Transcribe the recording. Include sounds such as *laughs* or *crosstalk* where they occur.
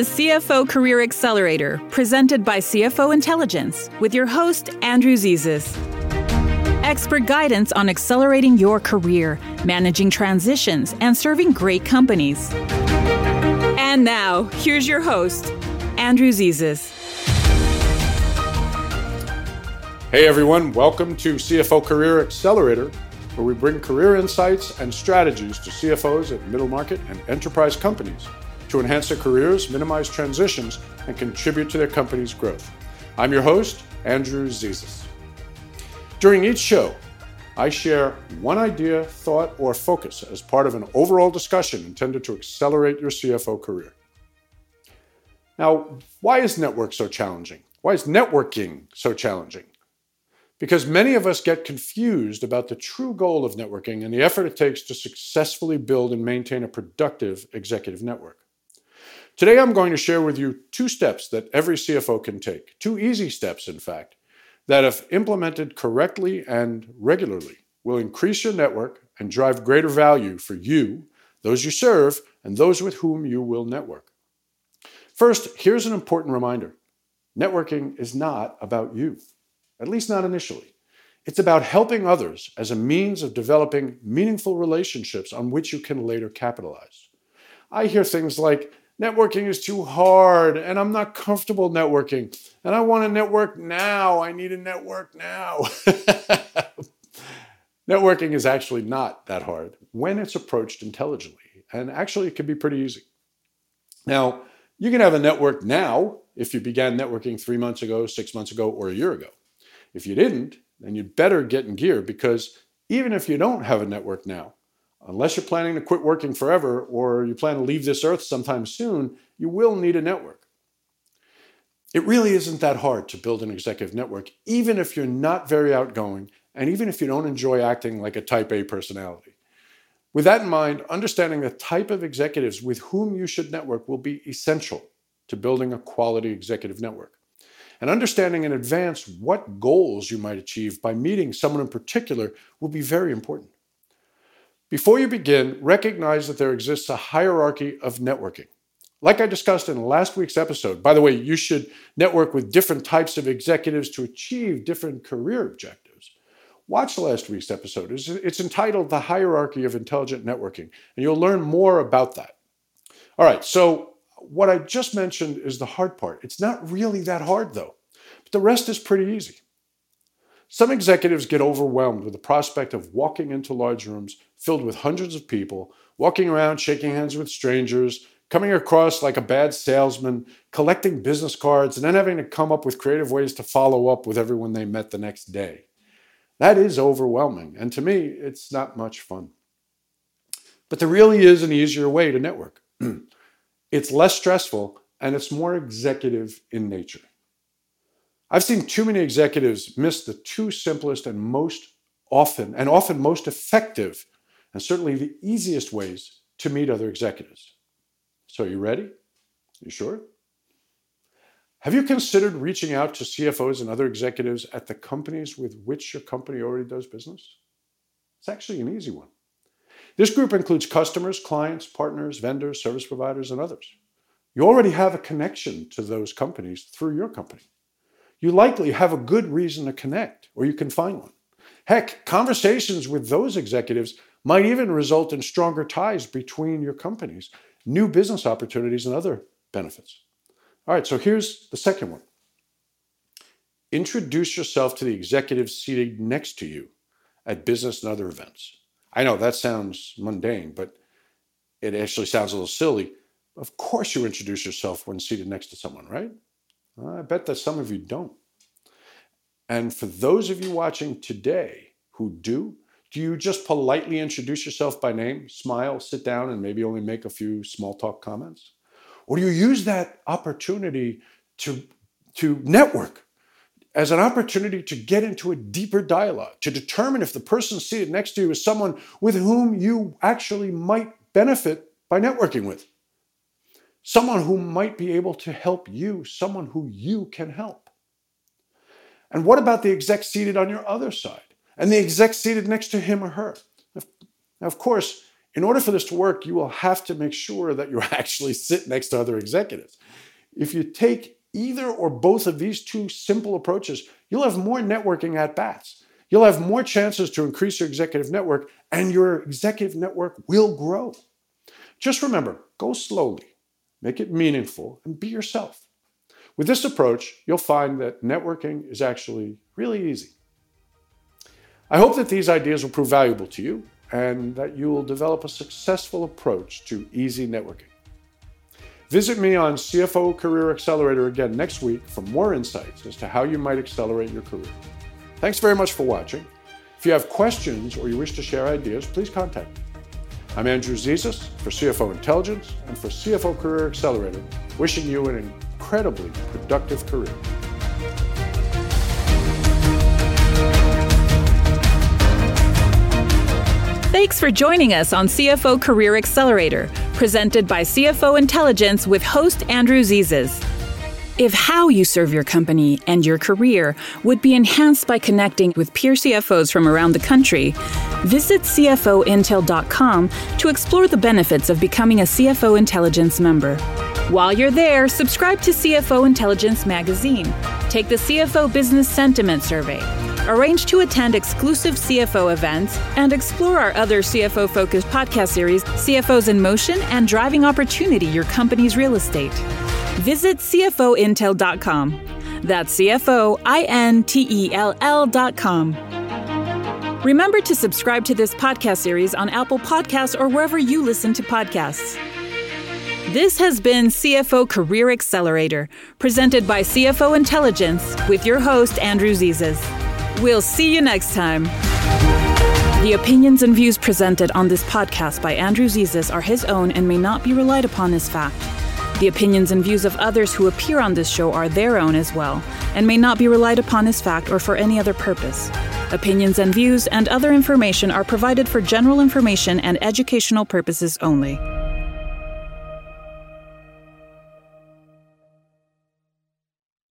is CFO Career Accelerator, presented by CFO Intelligence, with your host, Andrew Zezas. Expert guidance on accelerating your career, managing transitions, and serving great companies. And now, here's your host, Andrew Zezas. Hey everyone, welcome to CFO Career Accelerator, where we bring career insights and strategies to CFOs at middle market and enterprise companies to enhance their careers, minimize transitions, and contribute to their company's growth. I'm your host, Andrew Zezas. During each show, I share one idea, thought, or focus as part of an overall discussion intended to accelerate your CFO career. Now, why is network so challenging? Why is networking so challenging? Because many of us get confused about the true goal of networking and the effort it takes to successfully build and maintain a productive executive network. Today, I'm going to share with you two steps that every CFO can take, two easy steps, in fact, that, if implemented correctly and regularly, will increase your network and drive greater value for you, those you serve, and those with whom you will network. First, here's an important reminder networking is not about you, at least not initially. It's about helping others as a means of developing meaningful relationships on which you can later capitalize. I hear things like, networking is too hard and I'm not comfortable networking and I want to network now. I need a network now. *laughs* networking is actually not that hard when it's approached intelligently. And actually, it can be pretty easy. Now, you can have a network now if you began networking three months ago, six months ago, or a year ago. If you didn't, then you'd better get in gear because even if you don't have a network now, Unless you're planning to quit working forever or you plan to leave this earth sometime soon, you will need a network. It really isn't that hard to build an executive network, even if you're not very outgoing and even if you don't enjoy acting like a type A personality. With that in mind, understanding the type of executives with whom you should network will be essential to building a quality executive network. And understanding in advance what goals you might achieve by meeting someone in particular will be very important. Before you begin, recognize that there exists a hierarchy of networking. Like I discussed in last week's episode, by the way, you should network with different types of executives to achieve different career objectives. Watch last week's episode. It's entitled The Hierarchy of Intelligent Networking, and you'll learn more about that. All right, so what I just mentioned is the hard part. It's not really that hard, though, but the rest is pretty easy. Some executives get overwhelmed with the prospect of walking into large rooms filled with hundreds of people, walking around shaking hands with strangers, coming across like a bad salesman, collecting business cards, and then having to come up with creative ways to follow up with everyone they met the next day. That is overwhelming, and to me, it's not much fun. But there really is an easier way to network. *clears throat* it's less stressful and it's more executive in nature. I've seen too many executives miss the two simplest and most often, and often most effective, and certainly the easiest ways to meet other executives. So, are you ready? You sure? Have you considered reaching out to CFOs and other executives at the companies with which your company already does business? It's actually an easy one. This group includes customers, clients, partners, vendors, service providers, and others. You already have a connection to those companies through your company you likely have a good reason to connect, or you can find one. Heck, conversations with those executives might even result in stronger ties between your companies, new business opportunities, and other benefits. All right, so here's the second one introduce yourself to the executives seated next to you at business and other events. I know that sounds mundane, but it actually sounds a little silly. Of course, you introduce yourself when seated next to someone, right? I bet that some of you don't. And for those of you watching today who do, do you just politely introduce yourself by name, smile, sit down, and maybe only make a few small talk comments? Or do you use that opportunity to, to network as an opportunity to get into a deeper dialogue, to determine if the person seated next to you is someone with whom you actually might benefit by networking with? Someone who might be able to help you, someone who you can help. And what about the exec seated on your other side and the exec seated next to him or her? Now, of course, in order for this to work, you will have to make sure that you *laughs* actually sit next to other executives. if you take either or both of these two simple approaches, you'll have more networking at bats. You'll have more chances to increase your executive network, and your executive network will grow. Just remember go slowly, make it meaningful, and be yourself. With this approach, you'll find that networking is actually really easy. I hope that these ideas will prove valuable to you and that you will develop a successful approach to easy networking. Visit me on CFO Career Accelerator again next week for more insights as to how you might accelerate your career. Thanks very much for watching. If you have questions or you wish to share ideas, please contact me. I'm Andrew Zezas for CFO Intelligence and for CFO Career Accelerator, wishing you an incredibly productive career. Thanks for joining us on CFO Career Accelerator, presented by CFO Intelligence with host Andrew Zezas. If how you serve your company and your career would be enhanced by connecting with peer CFOs from around the country, visit CFOintel.com to explore the benefits of becoming a CFO Intelligence member. While you're there, subscribe to CFO Intelligence magazine. Take the CFO Business Sentiment Survey arrange to attend exclusive CFO events, and explore our other CFO focused podcast series, CFOs in Motion and Driving Opportunity Your Company's Real Estate. Visit CFOintel.com. That's CFOINTEL.com. Remember to subscribe to this podcast series on Apple Podcasts or wherever you listen to podcasts. This has been CFO Career Accelerator, presented by CFO Intelligence with your host, Andrew Zezas. We'll see you next time. The opinions and views presented on this podcast by Andrew Zezas are his own and may not be relied upon as fact. The opinions and views of others who appear on this show are their own as well and may not be relied upon as fact or for any other purpose. Opinions and views and other information are provided for general information and educational purposes only.